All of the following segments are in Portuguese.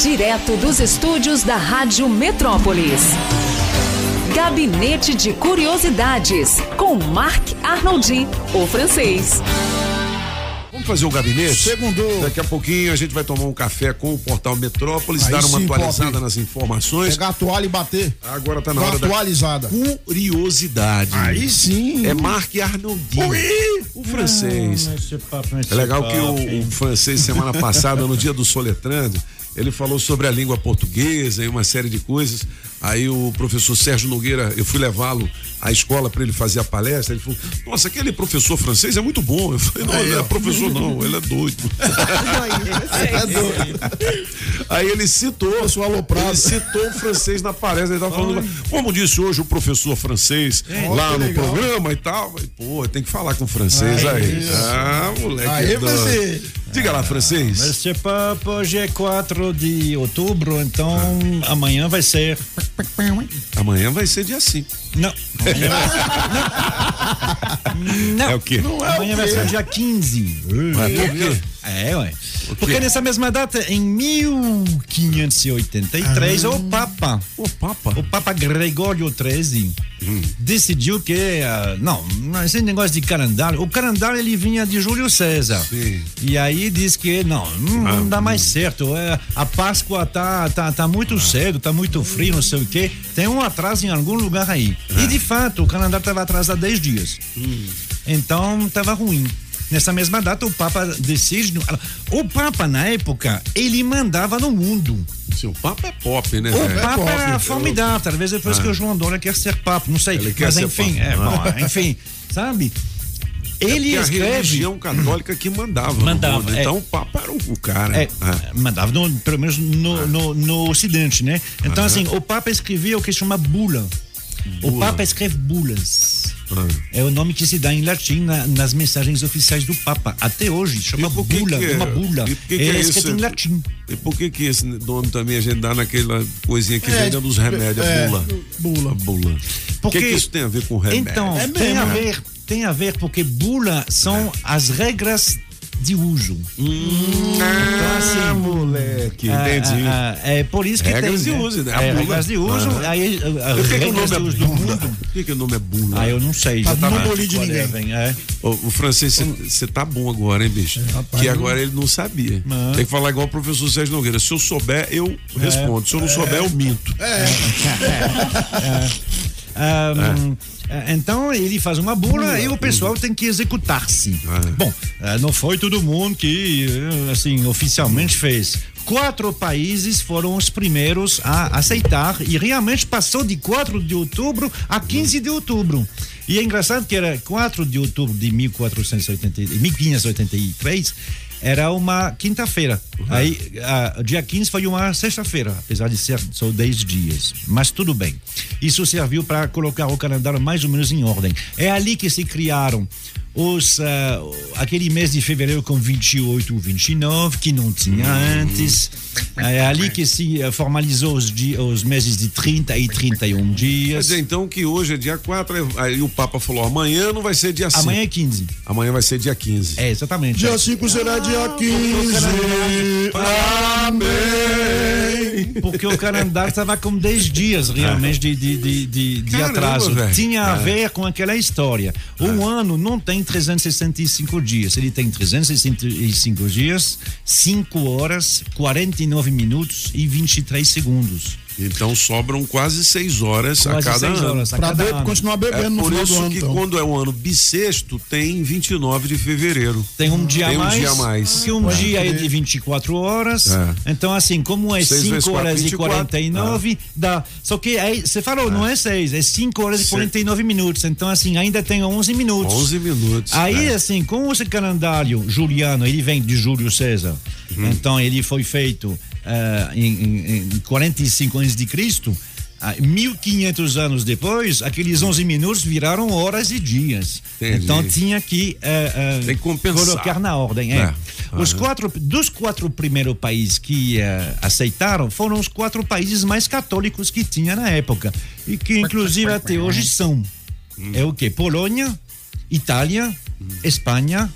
Direto dos estúdios da Rádio Metrópolis. Gabinete de Curiosidades, com Marc Arnoldi, o francês. Vamos fazer o gabinete? Segundou. Daqui a pouquinho a gente vai tomar um café com o portal Metrópolis, Aí dar uma sim, atualizada Pop. nas informações. Pegar a toalha e bater. Agora tá na hora da atualizada. curiosidade. Aí sim. É Marc Arnoldi, o francês. É legal que o, o francês, semana passada, no dia do Soletrando, ele falou sobre a língua portuguesa e uma série de coisas. Aí o professor Sérgio Nogueira, eu fui levá-lo à escola para ele fazer a palestra. Ele falou: Nossa, aquele professor francês é muito bom. Eu falei: Não, Aí, ele não ó. é professor, não, ele é doido. É doido. Aí ele citou, aloprado. ele citou o francês na palestra, ele tava falando, como disse hoje o professor francês lá que no legal. programa e tal. Falei, Pô, tem que falar com o francês aí. Ah, moleque. Aí, você. Diga lá, francês. Monsieur Pape, hoje é 4 de outubro, então amanhã vai ser. Amanhã vai ser dia 5. Não. Amanhã vai... Não. É o quê? Não é Amanhã o vai quê? ser dia 15. Mas por quê? É, ué. Porque nessa mesma data, em 1583, o Papa, O Papa. o Papa Gregório XIII, decidiu que. ah, não, esse negócio de calendário. O calendário ele vinha de Júlio César. Sim. E aí diz que não, não, não dá mais certo. É, a Páscoa tá, tá, tá muito cedo, tá muito frio, não sei o quê. Tem um atraso em algum lugar aí. E de fato, o calendário estava atrasado há 10 dias. Então estava ruim. Nessa mesma data, o Papa decide. O Papa, na época, ele mandava no mundo. Sim, o Papa é pop, né? O velho? Papa pop, era formidável. Talvez é isso que o João Dória quer ser Papa. Não sei. Ele quer Mas ser enfim, Papa. é, bom, enfim, sabe? Ele Porque a escreve. religião católica que mandava. Mandava, é. Então o Papa era o, cara. É, Ah. mandava no- pelo menos no, no, no Ocidente, né? Então, assim, o Papa escrevia o que chama bula. O Bula. Papa escreve bulas. Ah. É o nome que se dá em latim na- nas mensagens oficiais do Papa. Até hoje, chama por que bula, que é- uma bula. e que é é escrito em latim. E por que que esse nome também a gente dá naquela coisinha que É, vende dos remédios, é, bula? bula. Bula. O que, que isso tem a ver com remédio? Então, É tem a ver, tem a ver porque bula são as regras de uso. então, assim, moleque, Ah, entendi. ah, ah, é por isso que Regras tem, de né? uso, né? A É, regras de uso. Aham. Aí, ah, Por que, que o regras nome de é uso do mundo. Por que, que o nome é bula? Ah, eu não sei. Tá no bolinho de qual ninguém. é. Ô, o francês, você tá bom agora, hein, bicho? rapaz, que agora ele não sabia. Não. Tem que falar igual o professor Sérgio Nogueira. Se eu souber, eu respondo. Se eu não souber, eu minto. Ah, ah, Então ele faz uma bula e o pessoal tem que executar-se. Ah. Bom, ah, não foi todo mundo que eh, assim oficialmente fez. Quatro países foram os primeiros a aceitar e realmente passou de 4 de outubro a 15 de outubro. E é engraçado que era 4 de outubro de 1480, 1583 era uma quinta-feira. Aí, ah, dia 15 foi uma sexta-feira, apesar de ser só 10 dias. Mas tudo bem. Isso serviu para colocar o calendário mais ou menos em ordem. É ali que se criaram os, ah, aquele mês de fevereiro com 28, 29, que não tinha antes. É ali que se eh, formalizou os, di- os meses de 30 e 31 Quer dias. dizer, então, que hoje é dia 4, aí o Papa falou: amanhã não vai ser dia 5. Amanhã é 15. Amanhã vai ser dia 15. É, exatamente. Dia 5 será dia 15. Amém. Porque o calendário estava com 10 dias realmente de, de, de, de, de Caramba, atraso. velho. Tinha a É. ver com aquela história. Um ano não tem 365 dias. Ele tem 365 dias, 5 horas, 49 minutos e 23 segundos. Então sobram quase 6 horas Quase a cada 6 ano. horas a Pra cada be- ano. continuar É bebendo no por final do isso ano, que então. quando é um ano bissexto, tem 29 de fevereiro. Tem um dia Tem um a mais. dia a mais. Que um dia é de 24 horas. É. Então, assim, como é Seis 5 vezes quatro, horas 24, e 49, dá. Só que aí, você falou, não é 6, é 5 horas e Sim. 49 minutos. Então, assim, ainda tem 11 minutos. 11 minutos. Aí, É. assim, com esse calendário juliano, ele vem de Júlio César. Uhum. Então, ele foi feito ah, em, em, em 45 antes de Cristo. Ah, 1500 anos depois, aqueles 11 minutos viraram horas e dias. Entendi. Então tinha que, eh, Tem que compensar. colocar na ordem. É. É. Os quatro, dos quatro primeiros países que eh, aceitaram foram os quatro países mais católicos que tinha na época e que inclusive até hoje são. É o que? Polônia, Itália, Espanha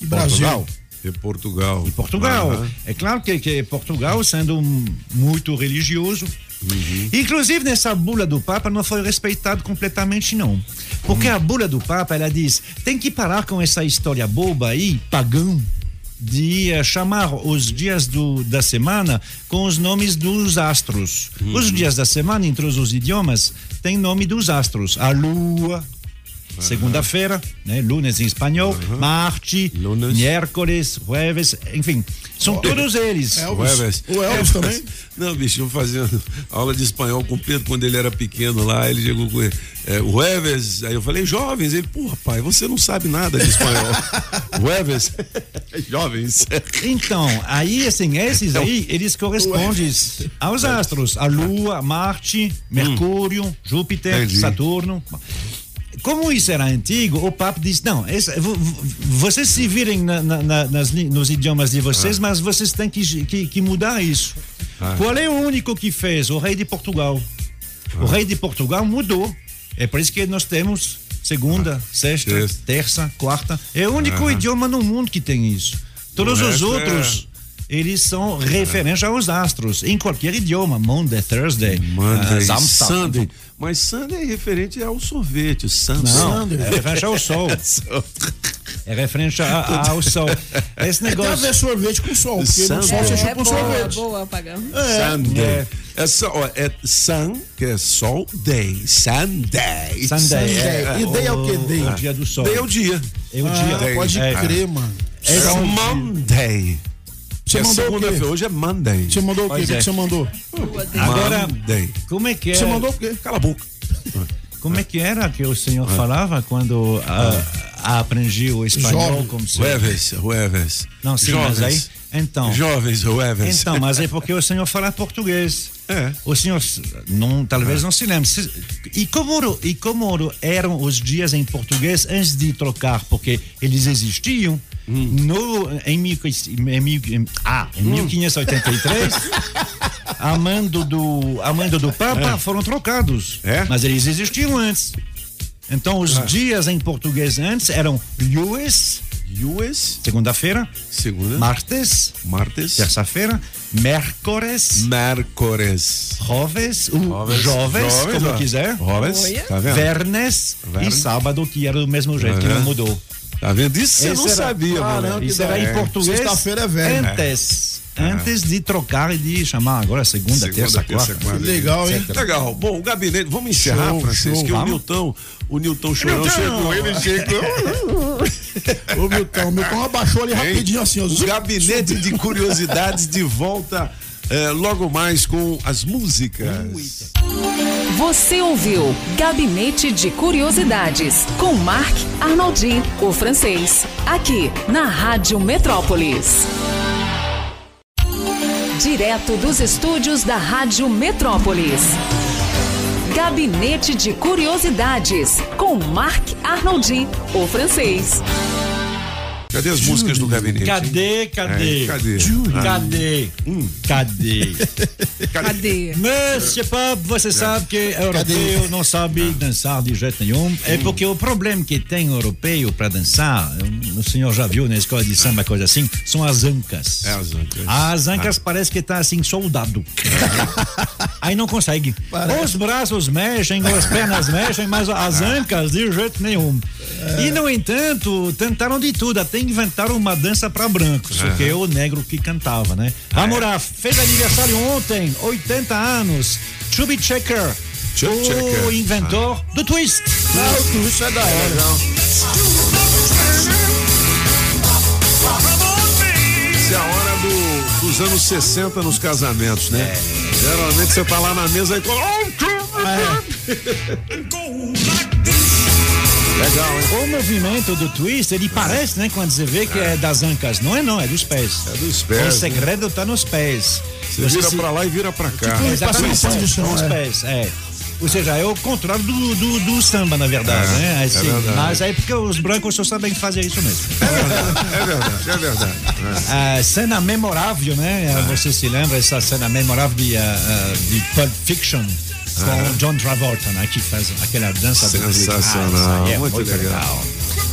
E Brasil. Portugal. E Portugal. E Portugal. Aham. É claro que, que Portugal, sendo um- muito religioso, Uhum. inclusive nessa bula do Papa não foi respeitado completamente não. Porque a bula do Papa, ela diz, tem que parar com essa história boba aí, pagão, de eh, chamar os dias do, da semana com os nomes dos astros. Uhum. Os dias da semana, entre os idiomas, tem nome dos astros. A lua, segunda-feira, né? Lunes em espanhol, Marte, Lunes. miércoles, jueves, enfim, são todos eles. Elvis. O Elvis também? Não, bicho, eu fazendo aula de espanhol com o Pedro quando ele era pequeno lá, ele chegou com é, o Elvis, aí eu falei, jovens, ele, porra, pai, você não sabe nada de espanhol. o Elvis, jovens. Então, aí, assim, esses aí, eles correspondem aos astros. A Lua, Marte, Mercúrio, Júpiter, Entendi. Saturno. Como isso era antigo, o Papa disse: não, esse- vo- vo- vocês se virem na- na- na- nas nos idiomas de vocês, mas vocês têm que, que- que mudar isso. Qual é o único que fez? O rei de Portugal. O rei de Portugal mudou. É por isso que nós temos segunda, sexta, Sexta. terça, quarta. É o único idioma no mundo que tem isso. Todos O os resto outros, eles são referentes aos astros, em qualquer idioma. Monday, Thursday, Monday, ah, Samstag. Sunday. Mas Sunday é referente ao sorvete, Sunday. Não, é referente ao sol. É referente a- ao sol. Esse Tem a negócio. ver sorvete com sol, porque no Sunday. sol você É, chupa um boa, sorvete. boa, pagão. Sunday. É. É, só, ó, é sun, que é sol, day. Sunday. Sunday. É, e day é o quê? Day? O dia do sol. Day é o dia. É o Ah, dia. pode É. crer, mano. É É o- Monday. Você é mandou o segunda-feira, quê? hoje é Monday. Você mandou o quê? O que é. que você mandou? Agora, Monday. como é que é? Você mandou o quê? Cala a boca. Como é que era que o senhor falava quando ah, ah, aprendi o espanhol Jovem. como se... Jueves, jueves. Não, sim, mas aí... Jovens. Então, Jovens, jueves. então, mas é porque o senhor fala português. É. O senhor não, talvez não se lembre. E como, e como eram os dias em português antes de trocar? Porque eles existiam Hum. no, em, mil, em, mil, ah, em 1583. A mando do, a mando do Papa foram trocados. É? Mas eles existiam antes. Então, os dias em português antes eram Jueves, segunda-feira, segunda. martes, Martes. terça-feira, miércoles, Mércores. Joves, o Jovens, Joves, como ó. quiser. Jovens, Olha. tá vendo? Vernes Verne. e sábado, que era do mesmo jeito, Tá que não mudou. Tá vendo? Isso você não era- sabia, mano. Isso era em é. português. Sexta-feira é velho. Antes. Antes de trocar e de chamar agora segunda, Segunda, terça, terça, quarta. quarta. Legal, hein? Legal. Bom, o gabinete. Vamos encerrar, Show, Francisco. show. que o. Nilton, o Nilton Chorão Nilton! chegou. Ele chegou. Ô, Milton, o Milton abaixou ali rapidinho assim, ó. O gabinete de curiosidades de volta eh, logo mais com as músicas. Você ouviu Gabinete de Curiosidades com Marc Arnoldi, o francês, aqui na Rádio Metrópolis. Direto dos estúdios da Rádio Metrópolis. Gabinete de Curiosidades com Marc Arnoldi, o francês. Cadê as músicas do gabinete? Cadê, cadê? É, cadê? Cadê? Cadê? Cadê? Monsieur Pop, você sabe que europeu não sabe dançar de jeito nenhum. É porque o problema que tem europeu para dançar, o senhor já viu na escola de samba, coisa assim, são as ancas. É, as ancas. As ancas parece que tá assim, soldado. Aí não consegue. Os braços mexem, as pernas mexem, mas as ancas de jeito nenhum. E, no entanto, tentaram de tudo, até inventaram uma dança para brancos, porque é o negro que cantava, né? Lá, fez aniversário ontem, 80 anos. Chubby Checker, o Checker. inventor do twist. Ah, o twist é da hora. Essa é a hora do- dos anos 60 nos casamentos, né? Geralmente você tá lá na mesa e coloca. Legal, hein? O movimento do twist, ele parece, né, quando você vê que é das ancas. Não é não, é dos pés. É dos pés, O segredo tá nos pés. Você vira pra lá e vira pra cá. Tipo, Exatamente, Passando pano de chão, com os é. pés, é. Ou seja, é o contrário do, do, do samba, na verdade, É, né? é Assim, verdade. mas aí porque os brancos só sabem fazer isso mesmo. É verdade, é verdade. A cena memorável, né? Você se lembra essa cena memorável de, ah, ah, de Pulp Fiction com John Travolta, né? Que faz aquela dança do Sensacional, Ah, isso aí é muito muito legal. legal.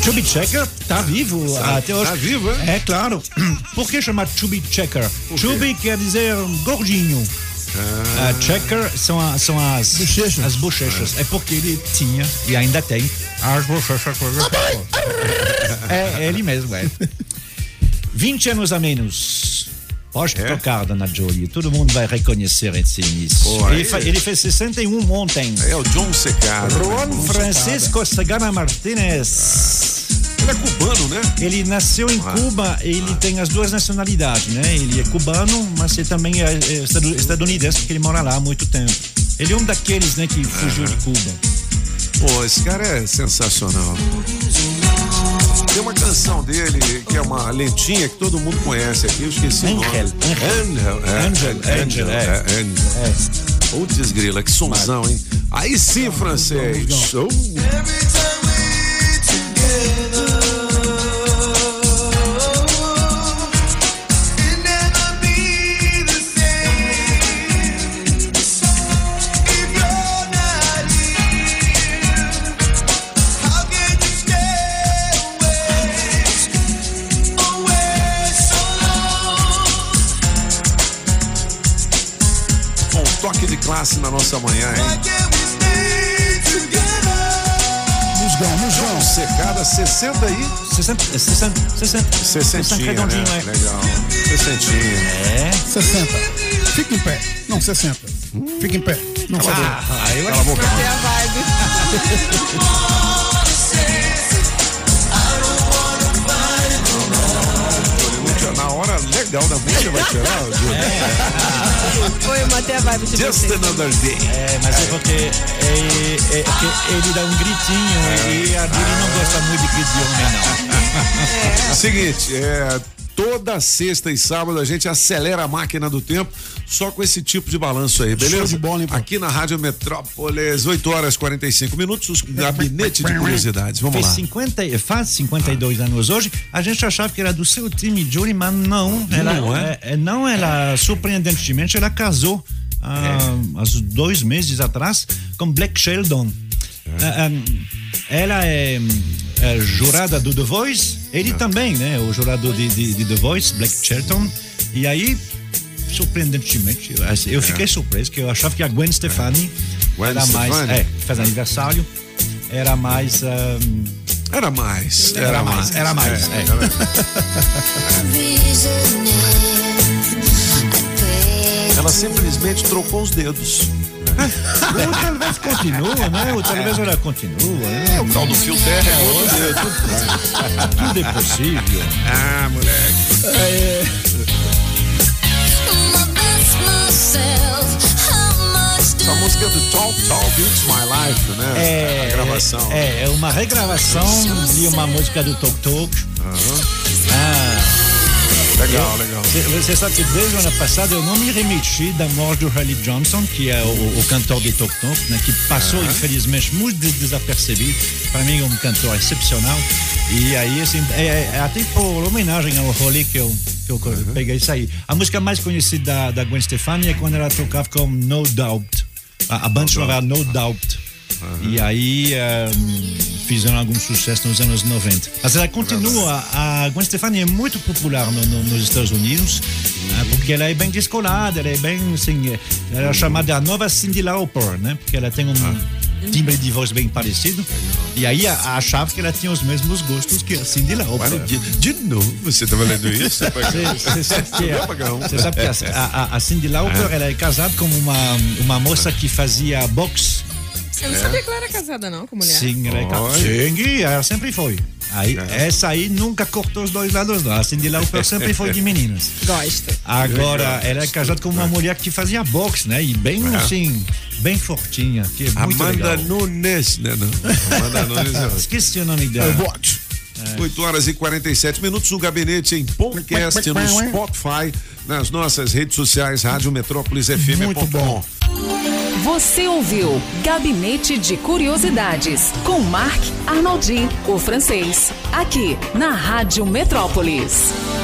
Chubby Checker tá vivo Tá- até hoje. tá vivo, é? É claro. Por que chamar Chubby Checker? Chubby quer dizer gordinho. Ah, checker são, a- são as Bochechas. As bochechas. É porque ele tinha e ainda tem as bochechas. é, é ele mesmo, é. 20 anos a menos. Pode É? tocar, dona Jolie. Todo mundo vai reconhecer esse início. Pô, ele, fa- ele fez 61 ontem. É o John Secada. Juan Francisco Sagana Martinez. Ele é cubano, né? Ele nasceu em Cuba, ele tem as duas nacionalidades, né? Ele é cubano, mas ele também é é estadu- estadunidense, porque ele mora lá há muito tempo. Ele é um daqueles, né, que fugiu de Cuba. Pô, esse cara é sensacional. Tem uma canção dele que é uma lentinha que todo mundo conhece aqui, eu esqueci o nome. Angel, Angel, é, Angel, é, Angel, é. é, Angel. Putz, grila, que sonzão, hein? Aí sim, francês. Oh. Classe na nossa manhã, hein? Musgão, musgão. Secada 60 aí. 60, 60, 60, 60 redondinho, né? é. Legal. 60 É. 60. Fica em pé. Não, 60. Fica em pé. Não, Cala a sabe. boca. Ah, eu Cala a boca. A vibe. Na hora legal da música vai tirar. Júlio? Foi manter a vibe de Just vocês. another day. É, mas é porque, é, é porque ele dá um gritinho e a Julie não gosta muito de grito de homem, não. Seguinte, é, toda sexta e sábado a gente acelera a máquina do tempo só com esse tipo de balanço aí, beleza? Show de bola, hein? Aqui na Rádio Metrópolis, 8 horas e 45 minutos, o gabinete de curiosidades. Vamos Fez lá. 50, faz 52 anos hoje. A gente achava que era do seu time, Julie, mas não. Ela, Não é? é, não, ela, surpreendentemente, ela casou há, há dois meses atrás com Black Sheldon. Ah, ah, ela é, é jurada do The Voice, ele também, né? O jurador de, de, de The Voice, Black Sheldon. E aí, surpreendentemente, eu, eu fiquei surpreso, que eu achava que a Gwen Stefani Gwen era mais. Stefani? É, que faz aniversário, era mais. ah, Era mais. era mais, era mais. É, é. Ela simplesmente trocou os dedos. Ou talvez continua, né? Ou talvez ela continua. Né? O tal do fio terra é outro dedo. Tudo é possível. Ah, moleque. Essa música é do Talk Talk It's My Life, né? É, a gravação. É, é uma regravação de uma música do Tok Tok. Ah, Legal, legal. Você sabe que desde o ano passado eu não me remeti da morte do Harley Johnson, que é o, o cantor de Tok Tok, né, que passou infelizmente muito des- desapercebido. Para mim é um cantor excepcional. E aí, assim, é, é até por homenagem ao rolê que eu, que eu peguei isso aí. A música mais conhecida da, da Gwen Stefani é quando ela tocava com No Doubt. A, a banda chamava No Doubt. E aí ehm, fizeram algum sucesso nos anos 90. Mas ela continua, a Gwen Stefani é muito popular no- no- nos Estados Unidos, ah, porque ela é bem descolada, ela é bem, assim, eh, ela é chamada a nova Cindy Lauper, né? Porque ela tem um timbre de voz bem parecido. E aí achava que ela tinha os mesmos gostos que a Cindy Lauper. De, de novo, você estava lendo isso? Você você sabe que a, a- a Cindy Lauper ela é casada com uma, uma moça que fazia boxe Eu não sabia que ela era casada, não, com mulher. Sim, ela é casada. Sim, ela sempre foi. Aí, essa aí nunca cortou os dois lados, não. A Cindy Lauper sempre foi de meninas. Gosto. Agora, ela é casada com uma mulher que fazia boxe, né? E bem assim, bem fortinha. Que é muito Amanda legal. Nunes, né? Não. Amanda Nunes é. Esqueci o nome É dela. bote. 8 horas e 47 minutos, o gabinete em podcast no Spotify, nas nossas redes sociais, Rádio Metrópolis FM. Muito bom. Você ouviu Gabinete de Curiosidades com Marc Arnoldi, o francês, aqui na Rádio Metrópolis.